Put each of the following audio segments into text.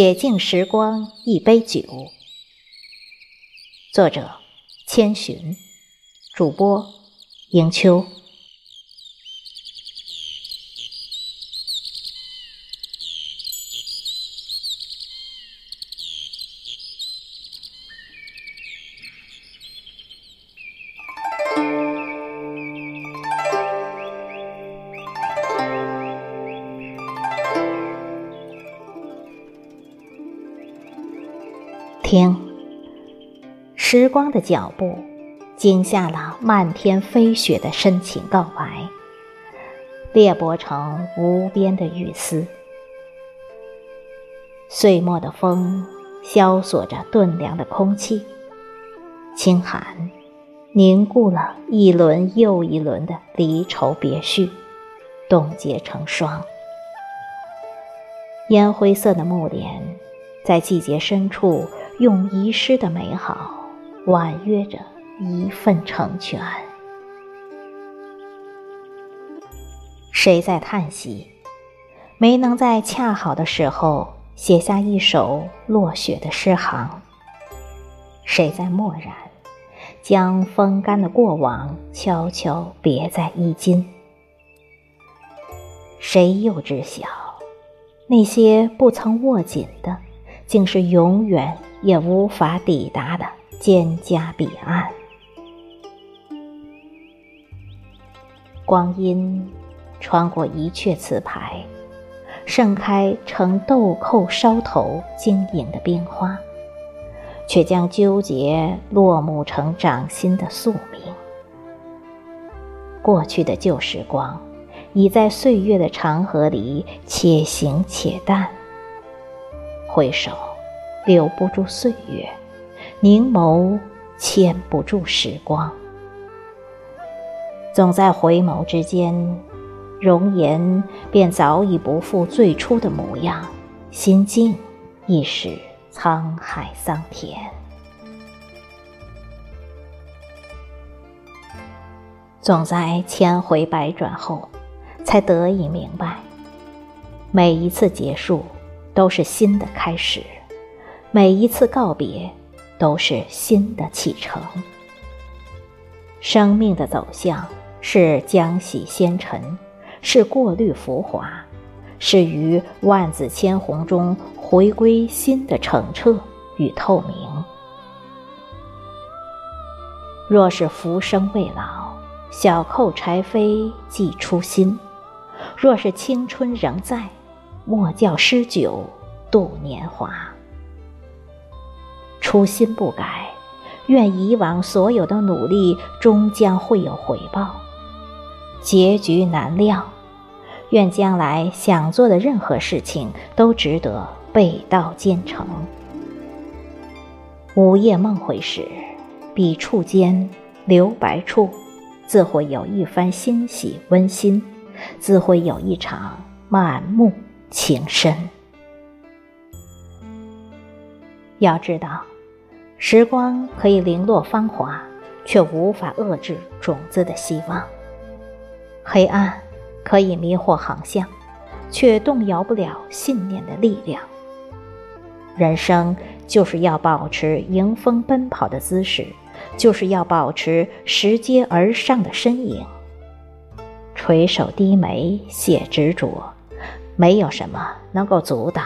且敬时光一杯酒。作者：千寻，主播：迎秋。听，时光的脚步，惊下了漫天飞雪的深情告白，裂帛成无边的雨丝。岁末的风，萧索着顿凉的空气，清寒，凝固了一轮又一轮的离愁别绪，冻结成霜。烟灰色的木帘，在季节深处。用遗失的美好婉约着一份成全。谁在叹息，没能在恰好的时候写下一首落雪的诗行？谁在默然，将风干的过往悄悄别在衣襟？谁又知晓，那些不曾握紧的，竟是永远。也无法抵达的蒹葭彼岸，光阴穿过一阙词牌，盛开成豆蔻梢头晶莹的冰花，却将纠结落幕成掌心的宿命。过去的旧时光，已在岁月的长河里且行且淡。回首。留不住岁月，凝眸牵不住时光。总在回眸之间，容颜便早已不复最初的模样，心境亦是沧海桑田。总在千回百转后，才得以明白，每一次结束都是新的开始。每一次告别，都是新的启程。生命的走向是将洗纤尘，是过滤浮华，是于万紫千红中回归新的澄澈与透明。若是浮生未老，小扣柴扉寄初心；若是青春仍在，莫教诗酒度年华。初心不改，愿以往所有的努力终将会有回报。结局难料，愿将来想做的任何事情都值得背道兼程。午夜梦回时，笔触间留白处，自会有一番欣喜温馨，自会有一场满目情深。要知道。时光可以零落芳华，却无法遏制种子的希望。黑暗可以迷惑航向，却动摇不了信念的力量。人生就是要保持迎风奔跑的姿势，就是要保持拾阶而上的身影。垂首低眉写执着，没有什么能够阻挡。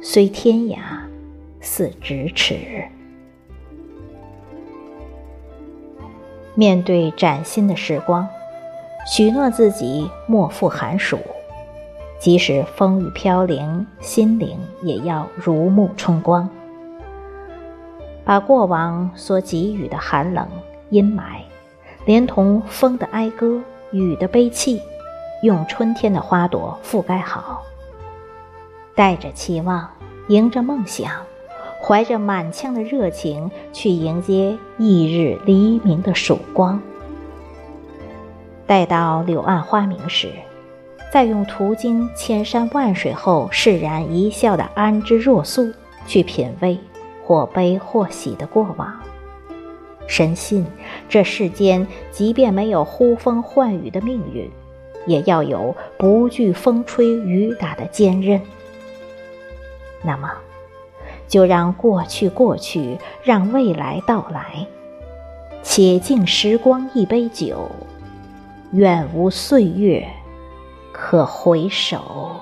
虽天涯似咫尺。面对崭新的时光，许诺自己莫负寒暑，即使风雨飘零，心灵也要如沐春光。把过往所给予的寒冷、阴霾，连同风的哀歌、雨的悲泣，用春天的花朵覆盖好，带着期望，迎着梦想。怀着满腔的热情去迎接翌日黎明的曙光，待到柳暗花明时，再用途经千山万水后释然一笑的安之若素去品味或悲或喜的过往。深信这世间，即便没有呼风唤雨的命运，也要有不惧风吹雨打的坚韧。那么，就让过去过去，让未来到来。且敬时光一杯酒，愿无岁月可回首。